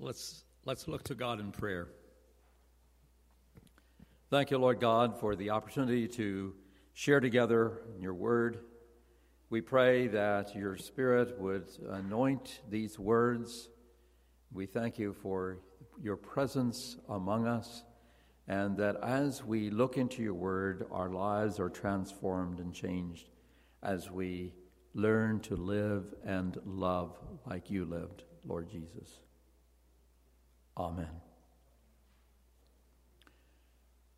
Let's, let's look to God in prayer. Thank you, Lord God, for the opportunity to share together in your word. We pray that your Spirit would anoint these words. We thank you for your presence among us, and that as we look into your word, our lives are transformed and changed as we learn to live and love like you lived, Lord Jesus. Amen.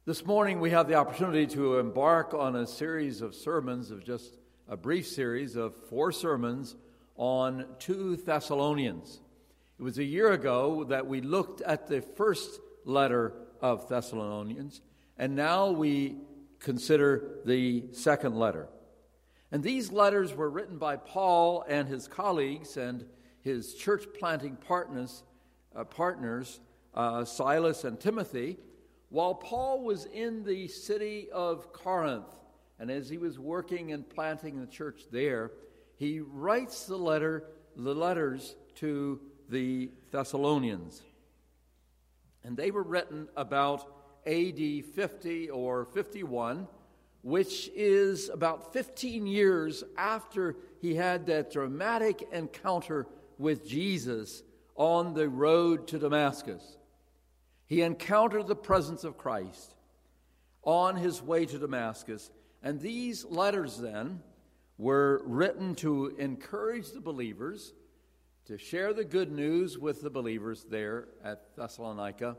This morning, we have the opportunity to embark on a series of sermons, of just a brief series of four sermons on 2 Thessalonians. It was a year ago that we looked at the first letter of Thessalonians, and now we consider the second letter. And these letters were written by Paul and his colleagues and his church planting partners uh, partners, uh, Silas and Timothy, while Paul was in the city of Corinth. And as he was working and planting the church there, he writes the letter, the letters to the Thessalonians. And they were written about AD 50 or 51, which is about 15 years after he had that dramatic encounter with Jesus on the road to Damascus. He encountered the presence of Christ on his way to Damascus. And these letters then were written to encourage the believers, to share the good news with the believers there at Thessalonica,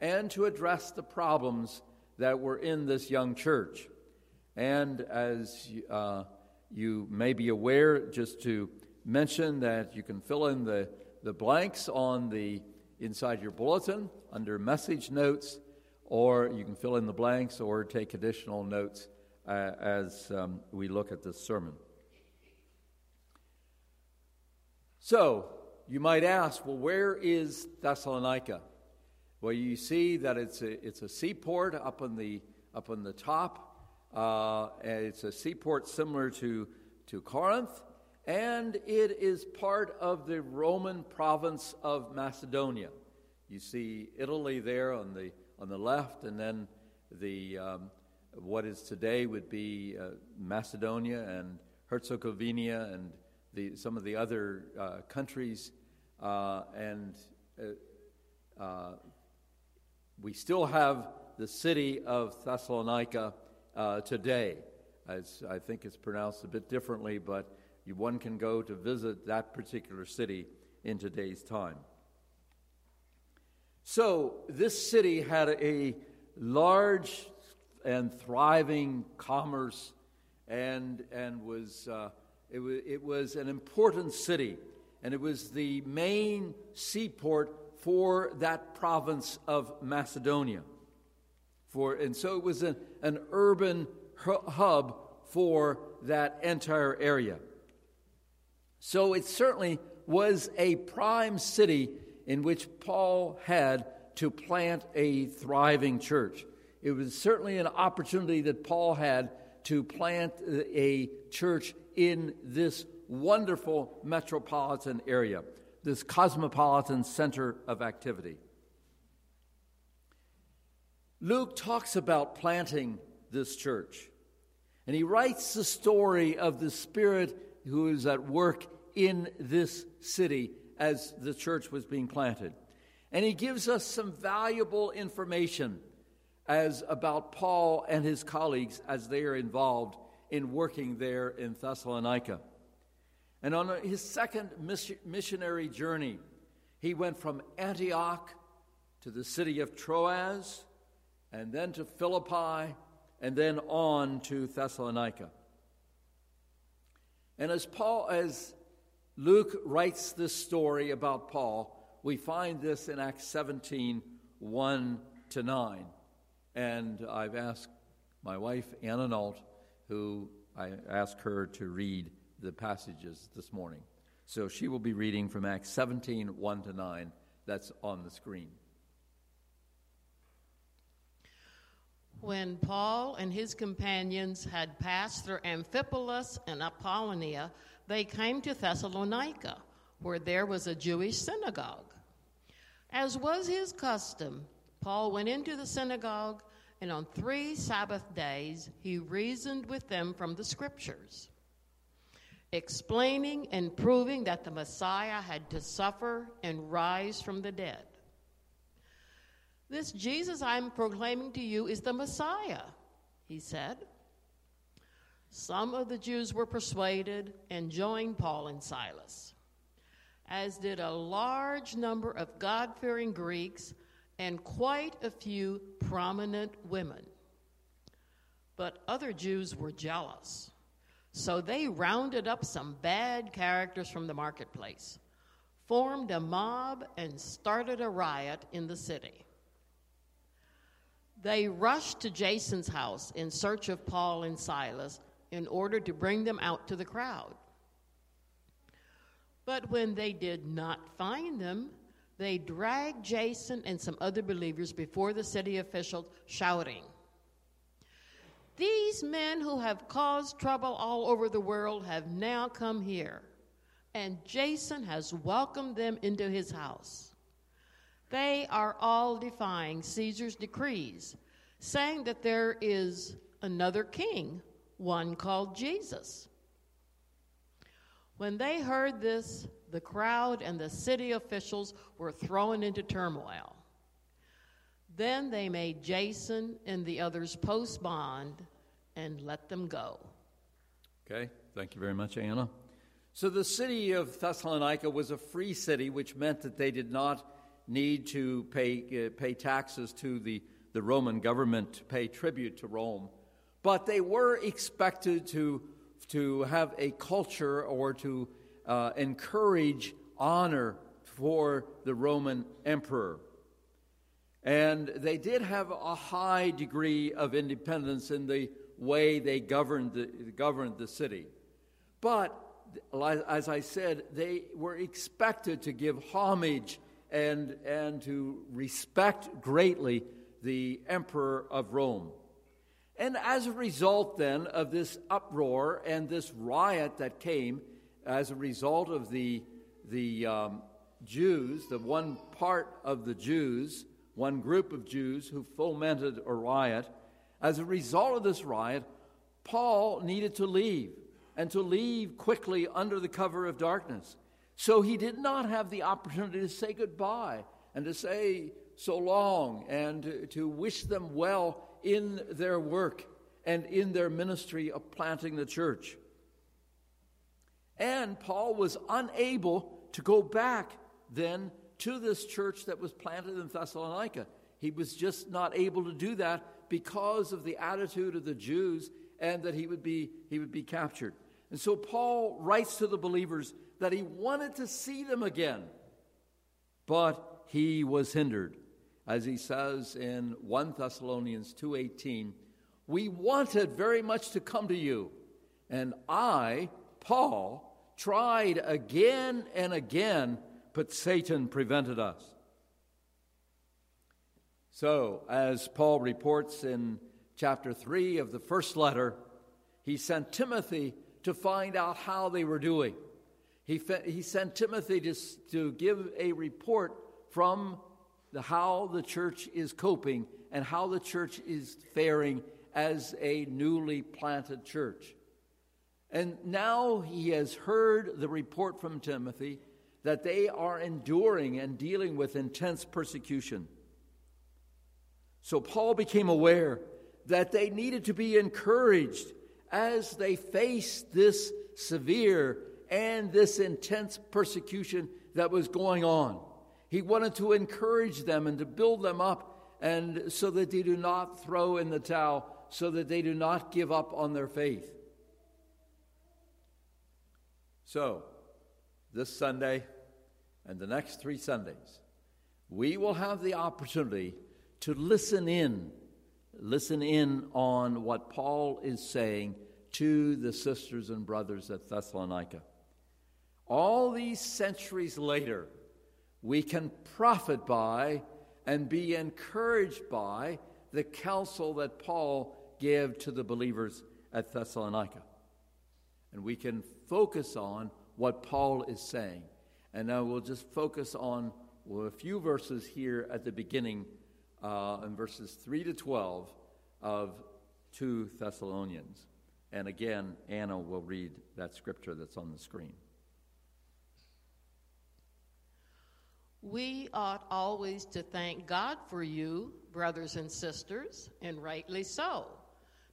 and to address the problems that were in this young church. And as uh, you may be aware, just to mention that you can fill in the the blanks on the inside your bulletin under message notes, or you can fill in the blanks or take additional notes uh, as um, we look at this sermon. So, you might ask, well, where is Thessalonica? Well, you see that it's a, it's a seaport up on the, up on the top. Uh, it's a seaport similar to, to Corinth and it is part of the Roman province of Macedonia. You see Italy there on the on the left, and then the um, what is today would be uh, Macedonia and Herzegovina and the, some of the other uh, countries, uh, and uh, uh, we still have the city of Thessalonica uh, today. As I think it's pronounced a bit differently, but one can go to visit that particular city in today's time. So, this city had a large and thriving commerce and, and was, uh, it, was, it was an important city, and it was the main seaport for that province of Macedonia. For, and so it was an, an urban hub for that entire area. So it certainly was a prime city in which Paul had to plant a thriving church. It was certainly an opportunity that Paul had to plant a church in this wonderful metropolitan area, this cosmopolitan center of activity. Luke talks about planting this church, and he writes the story of the Spirit who is at work in this city as the church was being planted. And he gives us some valuable information as about Paul and his colleagues as they are involved in working there in Thessalonica. And on his second missionary journey, he went from Antioch to the city of Troas, and then to Philippi, and then on to Thessalonica. And as Paul, as Luke writes this story about Paul. We find this in Acts 17 1 to 9. And I've asked my wife, Anna Nolt, who I asked her to read the passages this morning. So she will be reading from Acts 17 1 to 9. That's on the screen. When Paul and his companions had passed through Amphipolis and Apollonia, they came to Thessalonica, where there was a Jewish synagogue. As was his custom, Paul went into the synagogue, and on three Sabbath days he reasoned with them from the scriptures, explaining and proving that the Messiah had to suffer and rise from the dead. This Jesus I'm proclaiming to you is the Messiah, he said. Some of the Jews were persuaded and joined Paul and Silas as did a large number of God fearing Greeks and quite a few prominent women. But other Jews were jealous, so they rounded up some bad characters from the marketplace, formed a mob, and started a riot in the city. They rushed to Jason's house in search of Paul and Silas in order to bring them out to the crowd. But when they did not find them, they dragged Jason and some other believers before the city officials, shouting, These men who have caused trouble all over the world have now come here, and Jason has welcomed them into his house. They are all defying Caesar's decrees, saying that there is another king, one called Jesus. When they heard this, the crowd and the city officials were thrown into turmoil. Then they made Jason and the others post bond and let them go. Okay, thank you very much, Anna. So the city of Thessalonica was a free city, which meant that they did not need to pay, uh, pay taxes to the, the Roman government, to pay tribute to Rome. But they were expected to to have a culture or to uh, encourage honor for the Roman emperor. And they did have a high degree of independence in the way they governed the, governed the city. But, as I said, they were expected to give homage and, and to respect greatly the emperor of Rome. And as a result, then, of this uproar and this riot that came as a result of the, the um, Jews, the one part of the Jews, one group of Jews who fomented a riot, as a result of this riot, Paul needed to leave, and to leave quickly under the cover of darkness. So he did not have the opportunity to say goodbye and to say so long and to, to wish them well in their work and in their ministry of planting the church. And Paul was unable to go back then to this church that was planted in Thessalonica. He was just not able to do that because of the attitude of the Jews and that he would be, he would be captured. And so Paul writes to the believers that he wanted to see them again, but he was hindered as he says in 1 Thessalonians 2:18, "We wanted very much to come to you, and I, Paul, tried again and again, but Satan prevented us." So, as Paul reports in chapter 3 of the first letter, he sent Timothy to find out how they were doing. He, he sent Timothy to, to give a report from the, how the church is coping and how the church is faring as a newly planted church. And now he has heard the report from Timothy that they are enduring and dealing with intense persecution. So Paul became aware that they needed to be encouraged as they faced this severe and this intense persecution that was going on. He wanted to encourage them and to build them up and so that they do not throw in the towel, so that they do not give up on their faith. So, this Sunday and the next three Sundays, we will have the opportunity to listen in, listen in on what Paul is saying to the sisters and brothers at Thessalonica. All these centuries later, we can profit by and be encouraged by the counsel that Paul gave to the believers at Thessalonica. And we can focus on what Paul is saying. And now we'll just focus on well, a few verses here at the beginning, uh, in verses 3 to 12 of 2 Thessalonians. And again, Anna will read that scripture that's on the screen. We ought always to thank God for you, brothers and sisters, and rightly so,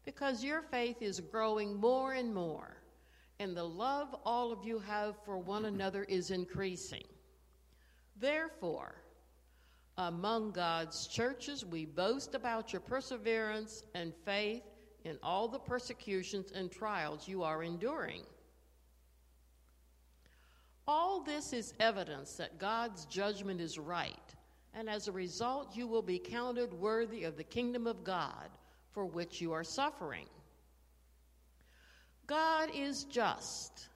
because your faith is growing more and more, and the love all of you have for one another is increasing. Therefore, among God's churches, we boast about your perseverance and faith in all the persecutions and trials you are enduring. All this is evidence that God's judgment is right, and as a result, you will be counted worthy of the kingdom of God for which you are suffering. God is just.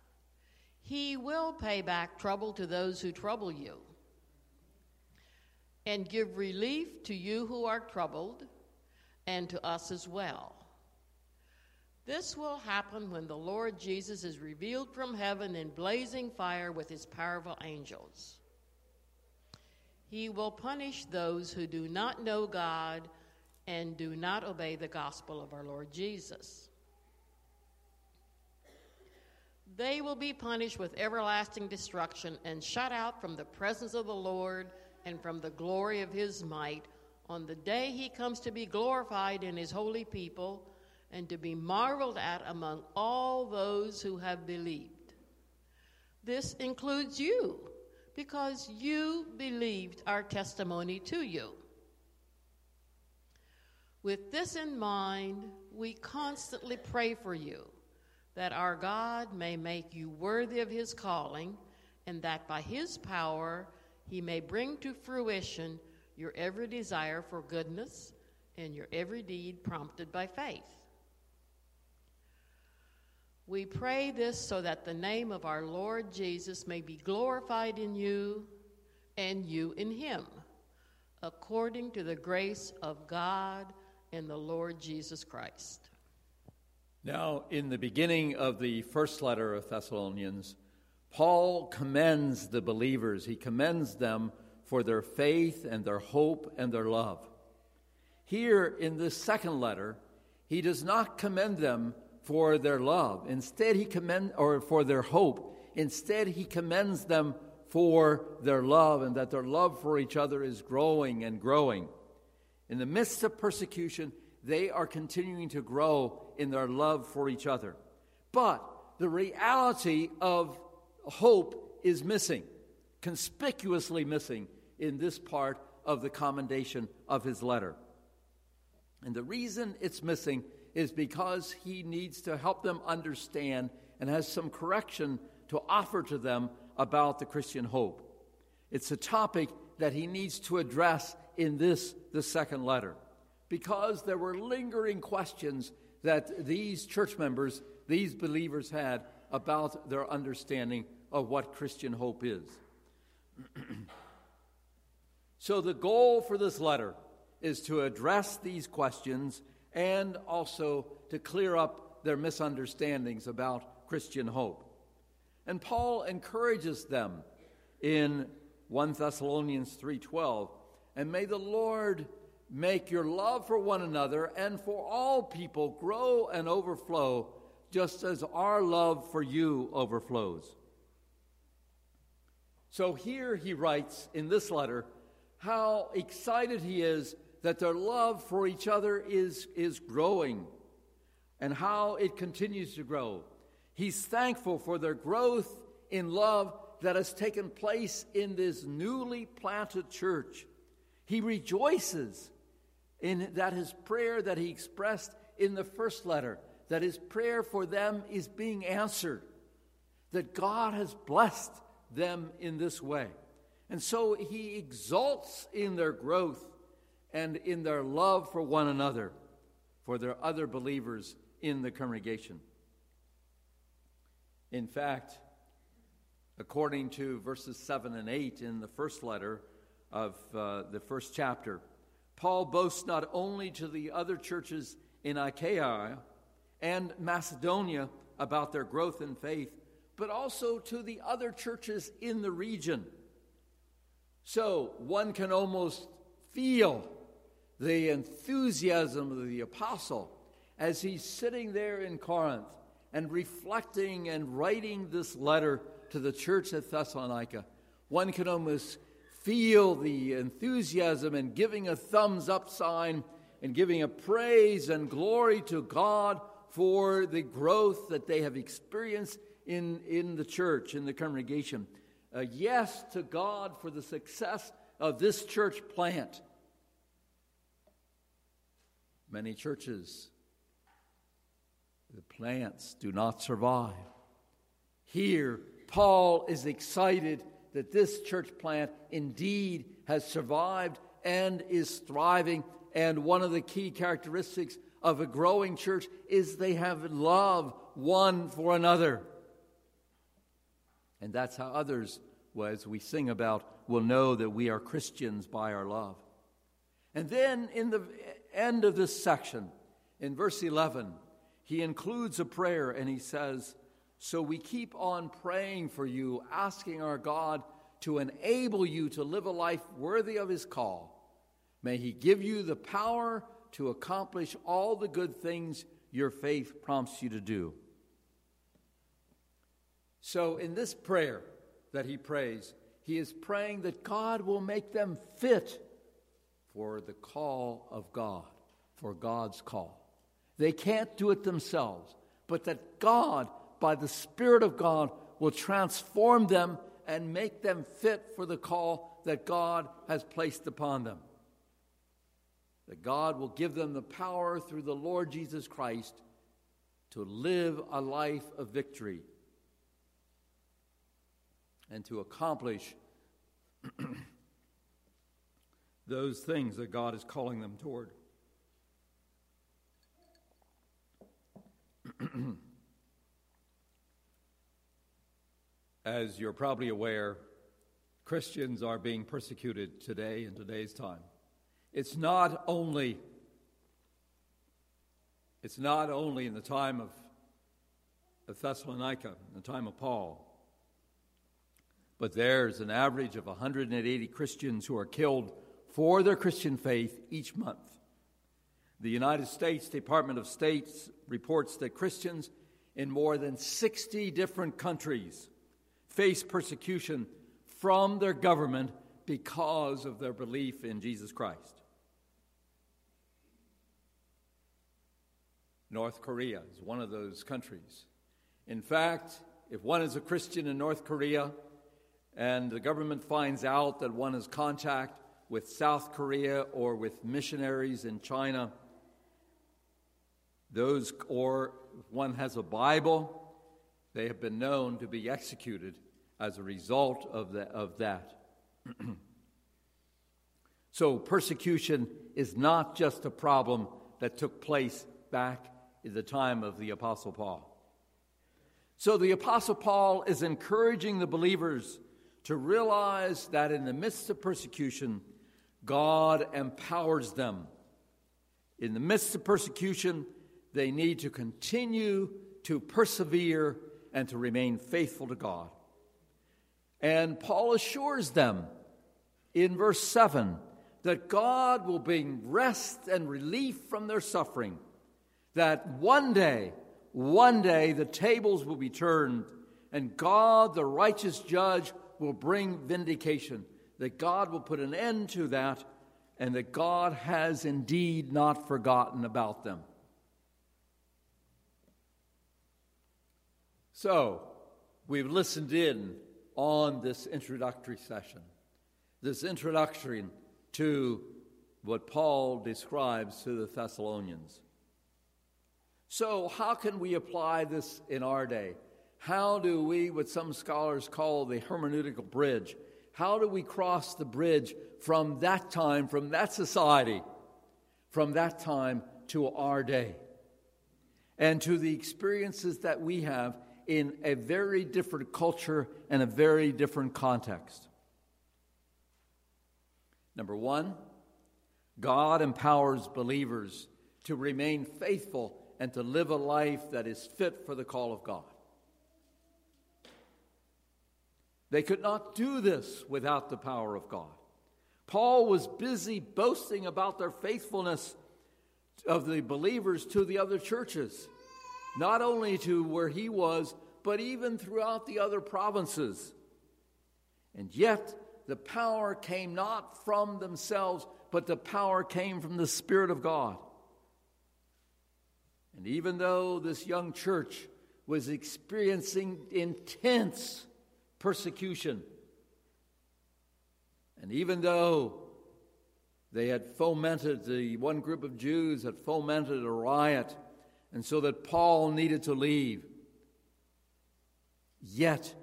He will pay back trouble to those who trouble you and give relief to you who are troubled and to us as well. This will happen when the Lord Jesus is revealed from heaven in blazing fire with his powerful angels. He will punish those who do not know God and do not obey the gospel of our Lord Jesus. They will be punished with everlasting destruction and shut out from the presence of the Lord and from the glory of his might on the day he comes to be glorified in his holy people and to be marveled at among all those who have believed. This includes you, because you believed our testimony to you. With this in mind, we constantly pray for you that our God may make you worthy of his calling, and that by his power he may bring to fruition your every desire for goodness and your every deed prompted by faith. We pray this so that the name of our Lord Jesus may be glorified in you and you in him, according to the grace of God and the Lord Jesus Christ. Now, in the beginning of the first letter of Thessalonians, Paul commends the believers. He commends them for their faith and their hope and their love. Here in this second letter, he does not commend them for their love. Instead, he commend or for their hope. Instead, he commends them for their love and that their love for each other is growing and growing. In the midst of persecution, they are continuing to grow in their love for each other. But the reality of hope is missing, conspicuously missing in this part of the commendation of his letter. And the reason it's missing is because he needs to help them understand and has some correction to offer to them about the Christian hope. It's a topic that he needs to address in this, the second letter, because there were lingering questions that these church members, these believers had about their understanding of what Christian hope is. so, the goal for this letter is to address these questions and also to clear up their misunderstandings about Christian hope. And Paul encourages them in 1 Thessalonians 3:12, and may the Lord make your love for one another and for all people grow and overflow just as our love for you overflows. So here he writes in this letter how excited he is that their love for each other is, is growing and how it continues to grow. He's thankful for their growth in love that has taken place in this newly planted church. He rejoices in that his prayer that he expressed in the first letter, that his prayer for them is being answered, that God has blessed them in this way. And so he exalts in their growth and in their love for one another, for their other believers in the congregation. In fact, according to verses 7 and 8 in the first letter of uh, the first chapter, Paul boasts not only to the other churches in Achaia and Macedonia about their growth in faith, but also to the other churches in the region So one can almost feel the enthusiasm of the apostle as he's sitting there in Corinth and reflecting and writing this letter to the church at Thessalonica. One can almost feel the enthusiasm and giving a thumbs up sign and giving a praise and glory to God for the growth that they have experienced in, in the church, in the congregation. A yes to God for the success of this church plant. Many churches, the plants do not survive. Here, Paul is excited that this church plant indeed has survived and is thriving. And one of the key characteristics of a growing church is they have love one for another. And that's how others, as we sing about, will know that we are Christians by our love. And then in the end of this section, in verse 11, he includes a prayer and he says, So we keep on praying for you, asking our God to enable you to live a life worthy of his call. May he give you the power to accomplish all the good things your faith prompts you to do. So, in this prayer that he prays, he is praying that God will make them fit for the call of God, for God's call. They can't do it themselves, but that God, by the Spirit of God, will transform them and make them fit for the call that God has placed upon them. That God will give them the power through the Lord Jesus Christ to live a life of victory and to accomplish those things that God is calling them toward. As you're probably aware, Christians are being persecuted today in today's time. It's not only it's not only in the time of, of Thessalonica, in the time of Paul, but there's an average of 180 Christians who are killed for their Christian faith each month. The United States Department of State reports that Christians in more than 60 different countries face persecution from their government because of their belief in Jesus Christ. North Korea is one of those countries. In fact, if one is a Christian in North Korea, and the government finds out that one has contact with South Korea or with missionaries in China, those, or one has a Bible, they have been known to be executed as a result of, the, of that. so, persecution is not just a problem that took place back in the time of the Apostle Paul. So, the Apostle Paul is encouraging the believers to realize that in the midst of persecution, God empowers them. In the midst of persecution, they need to continue to persevere and to remain faithful to God. And Paul assures them in verse 7 that God will bring rest and relief from their suffering, that one day, one day the tables will be turned, and God, the righteous judge, will bring vindication, that God will put an end to that, and that God has indeed not forgotten about them. So, we've listened in on this introductory session, this introduction to what Paul describes to the Thessalonians. So, how can we apply this in our day? How do we, what some scholars call the hermeneutical bridge, how do we cross the bridge from that time, from that society, from that time to our day, and to the experiences that we have in a very different culture and a very different context? Number one, God empowers believers to remain faithful and to live a life that is fit for the call of God. They could not do this without the power of God. Paul was busy boasting about their faithfulness of the believers to the other churches, not only to where he was, but even throughout the other provinces. And yet, the power came not from themselves, but the power came from the Spirit of God. And even though this young church was experiencing intense persecution, and even though they had fomented, the one group of Jews had fomented a riot, and so that Paul needed to leave, yet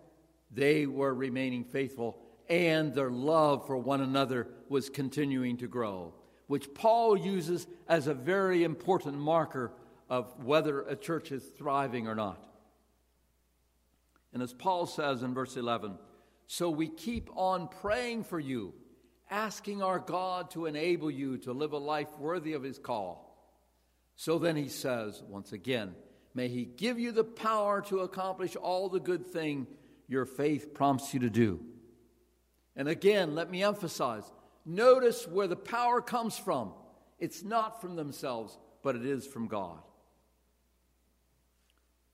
they were remaining faithful, and their love for one another was continuing to grow, which Paul uses as a very important marker of whether a church is thriving or not. And as Paul says in verse 11, so we keep on praying for you, asking our God to enable you to live a life worthy of his call. So then he says, once again, may he give you the power to accomplish all the good thing your faith prompts you to do. And again, let me emphasize notice where the power comes from. It's not from themselves, but it is from God.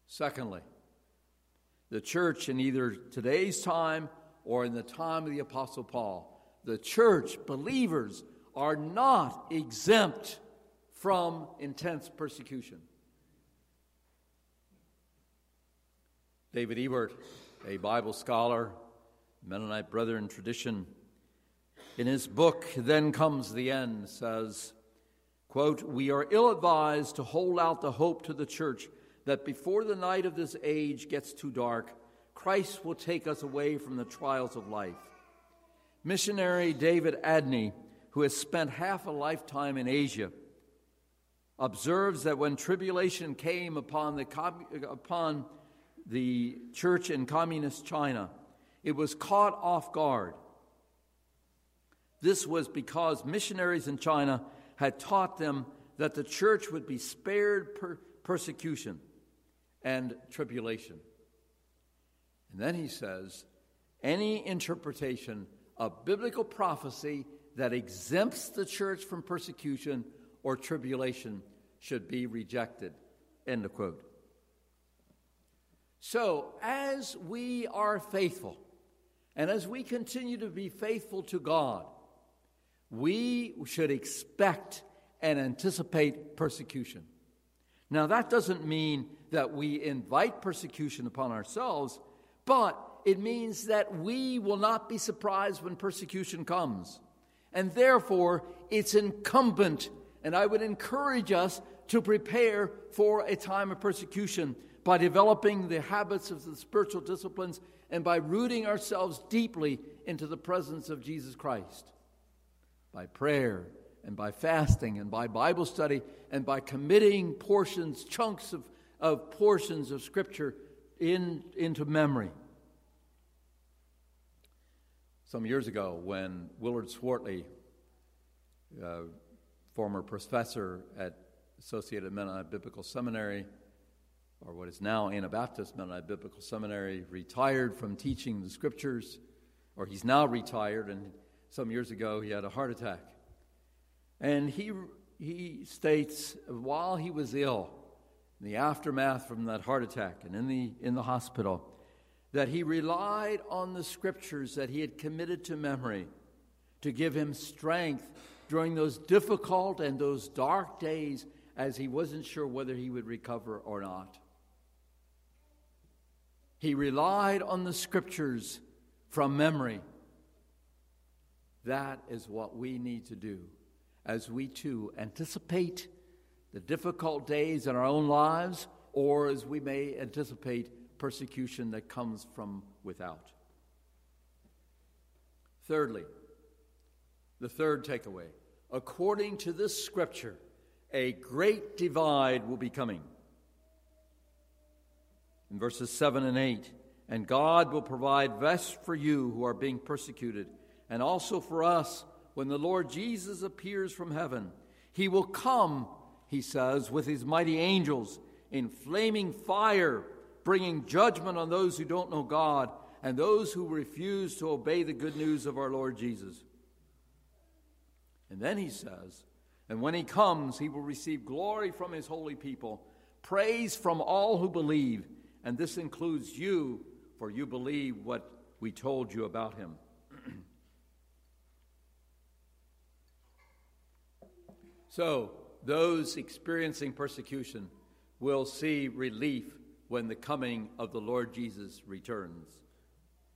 Secondly, the church in either today's time or in the time of the Apostle Paul, the church, believers, are not exempt from intense persecution. David Ewert, a Bible scholar, Mennonite brother in tradition, in his book, Then Comes the End, says, quote, We are ill advised to hold out the hope to the church that before the night of this age gets too dark, Christ will take us away from the trials of life. Missionary David Adeney, who has spent half a lifetime in Asia, observes that when tribulation came upon the, upon the church in communist China, it was caught off guard. This was because missionaries in China had taught them that the church would be spared per- persecution and tribulation. And then he says, any interpretation of biblical prophecy that exempts the church from persecution or tribulation should be rejected. End of quote. So, as we are faithful, and as we continue to be faithful to God, we should expect and anticipate persecution. Now, that doesn't mean that we invite persecution upon ourselves, but it means that we will not be surprised when persecution comes. And therefore, it's incumbent, and I would encourage us to prepare for a time of persecution by developing the habits of the spiritual disciplines and by rooting ourselves deeply into the presence of Jesus Christ. By prayer and by fasting and by Bible study and by committing portions, chunks of, of portions of Scripture in, into memory. Some years ago, when Willard Swartley, uh, former professor at Associated Mennonite Biblical Seminary, or what is now Anabaptist Mennonite Biblical Seminary, retired from teaching the scriptures, or he's now retired, and some years ago he had a heart attack. And he, he states while he was ill, the aftermath from that heart attack and in the, in the hospital, that he relied on the scriptures that he had committed to memory to give him strength during those difficult and those dark days as he wasn't sure whether he would recover or not. He relied on the scriptures from memory. That is what we need to do as we too anticipate the difficult days in our own lives, or as we may anticipate persecution that comes from without. Thirdly, the third takeaway according to this scripture, a great divide will be coming. In verses 7 and 8, and God will provide rest for you who are being persecuted, and also for us when the Lord Jesus appears from heaven. He will come, he says, with his mighty angels in flaming fire, bringing judgment on those who don't know God and those who refuse to obey the good news of our Lord Jesus. And then he says, And when he comes, he will receive glory from his holy people, praise from all who believe, and this includes you, for you believe what we told you about him. so, those experiencing persecution will see relief when the coming of the Lord Jesus returns.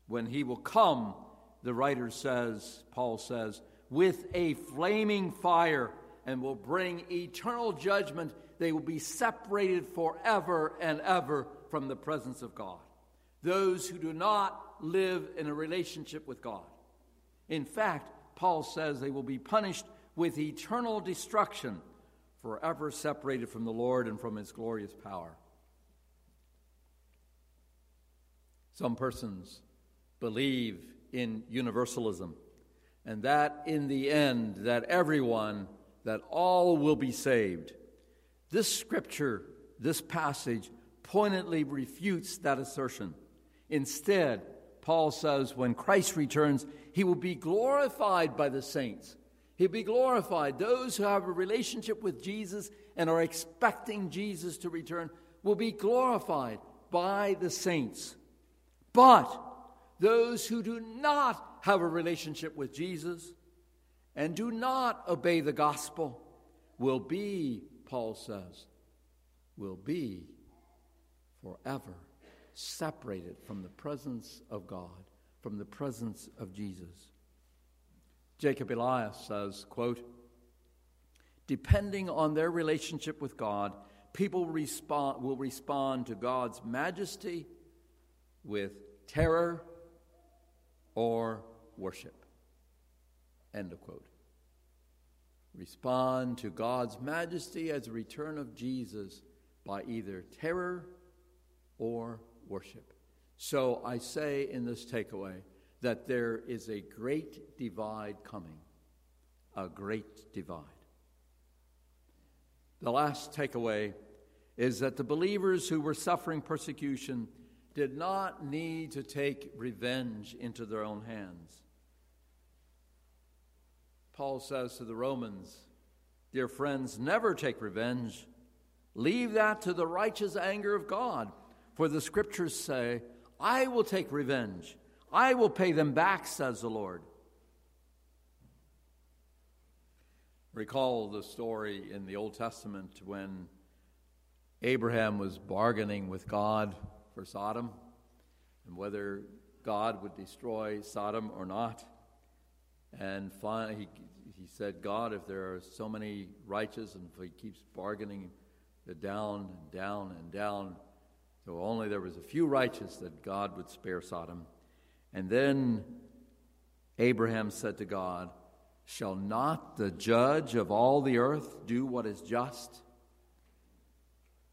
When he will come, the writer says, Paul says, with a flaming fire and will bring eternal judgment. They will be separated forever and ever from the presence of God. Those who do not live in a relationship with God. In fact, Paul says they will be punished with eternal destruction, forever separated from the Lord and from his glorious power. Some persons believe in universalism and that in the end that everyone that all will be saved. This scripture this passage pointedly refutes that assertion. Instead paul says when christ returns he will be glorified by the saints he'll be glorified those who have a relationship with jesus and are expecting jesus to return will be glorified by the saints but those who do not have a relationship with Jesus and do not obey the gospel will be, Paul says, will be forever separated from the presence of God, from the presence of Jesus. Jacob Elias says, quote, depending on their relationship with God, people respond, will respond to God's majesty with terror or worship. End of quote. Respond to God's majesty as a return of Jesus by either terror or worship. So I say in this takeaway that there is a great divide coming. A great divide. The last takeaway is that the believers who were suffering persecution did not need to take revenge into their own hands. Paul says to the Romans, Dear friends, never take revenge. Leave that to the righteous anger of God. For the scriptures say, I will take revenge. I will pay them back, says the Lord. Recall the story in the Old Testament when Abraham was bargaining with God for Sodom and whether God would destroy Sodom or not. And finally, he, he said, God, if there are so many righteous and if he keeps bargaining it down and down and down, so only there was a few righteous that God would spare Sodom. And then Abraham said to God, Shall not the judge of all the earth do what is just?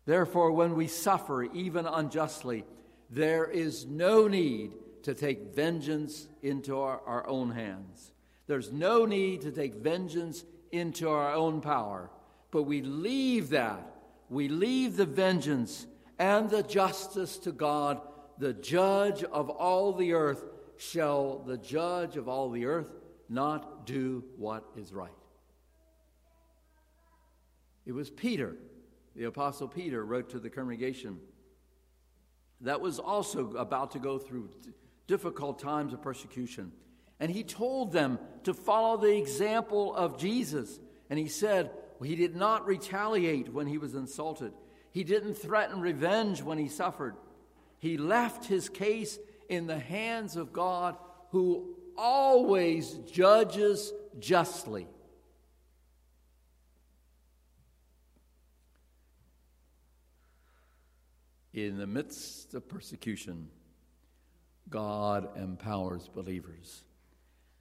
Therefore, when we suffer, even unjustly, there is no need to take vengeance into our, our own hands. There's no need to take vengeance into our own power, but we leave that. We leave the vengeance and the justice to God, the judge of all the earth. Shall the judge of all the earth not do what is right? It was Peter, the Apostle Peter, wrote to the congregation that was also about to go through difficult times of persecution. And he told them to follow the example of Jesus. And he said, he did not retaliate when he was insulted. He didn't threaten revenge when he suffered. He left his case in the hands of God who always judges justly. In the midst of persecution, God empowers believers.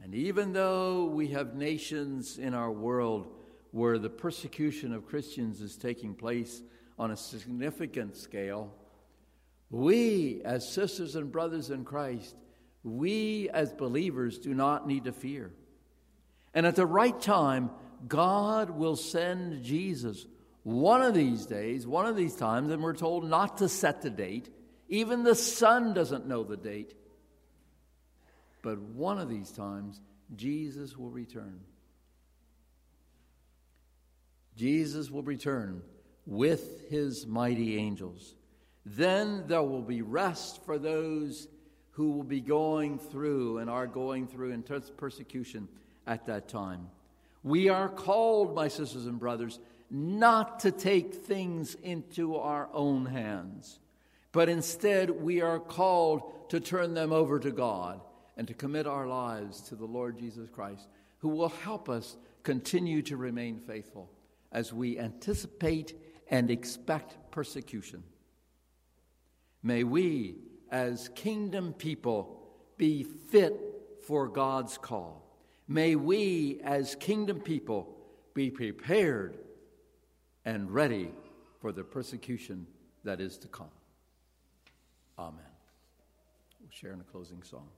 And even though we have nations in our world where the persecution of Christians is taking place on a significant scale, we, as sisters and brothers in Christ, we as believers do not need to fear. And at the right time, God will send Jesus one of these days, one of these times, and we're told not to set the date. Even the Son doesn't know the date. But one of these times, Jesus will return. Jesus will return with his mighty angels. Then there will be rest for those who will be going through and are going through intense persecution at that time. We are called, my sisters and brothers, not to take things into our own hands, but instead we are called to turn them over to God and to commit our lives to the Lord Jesus Christ, who will help us continue to remain faithful as we anticipate and expect persecution. May we, as kingdom people, be fit for God's call. May we, as kingdom people, be prepared and ready for the persecution that is to come. Amen. We'll share in a closing song.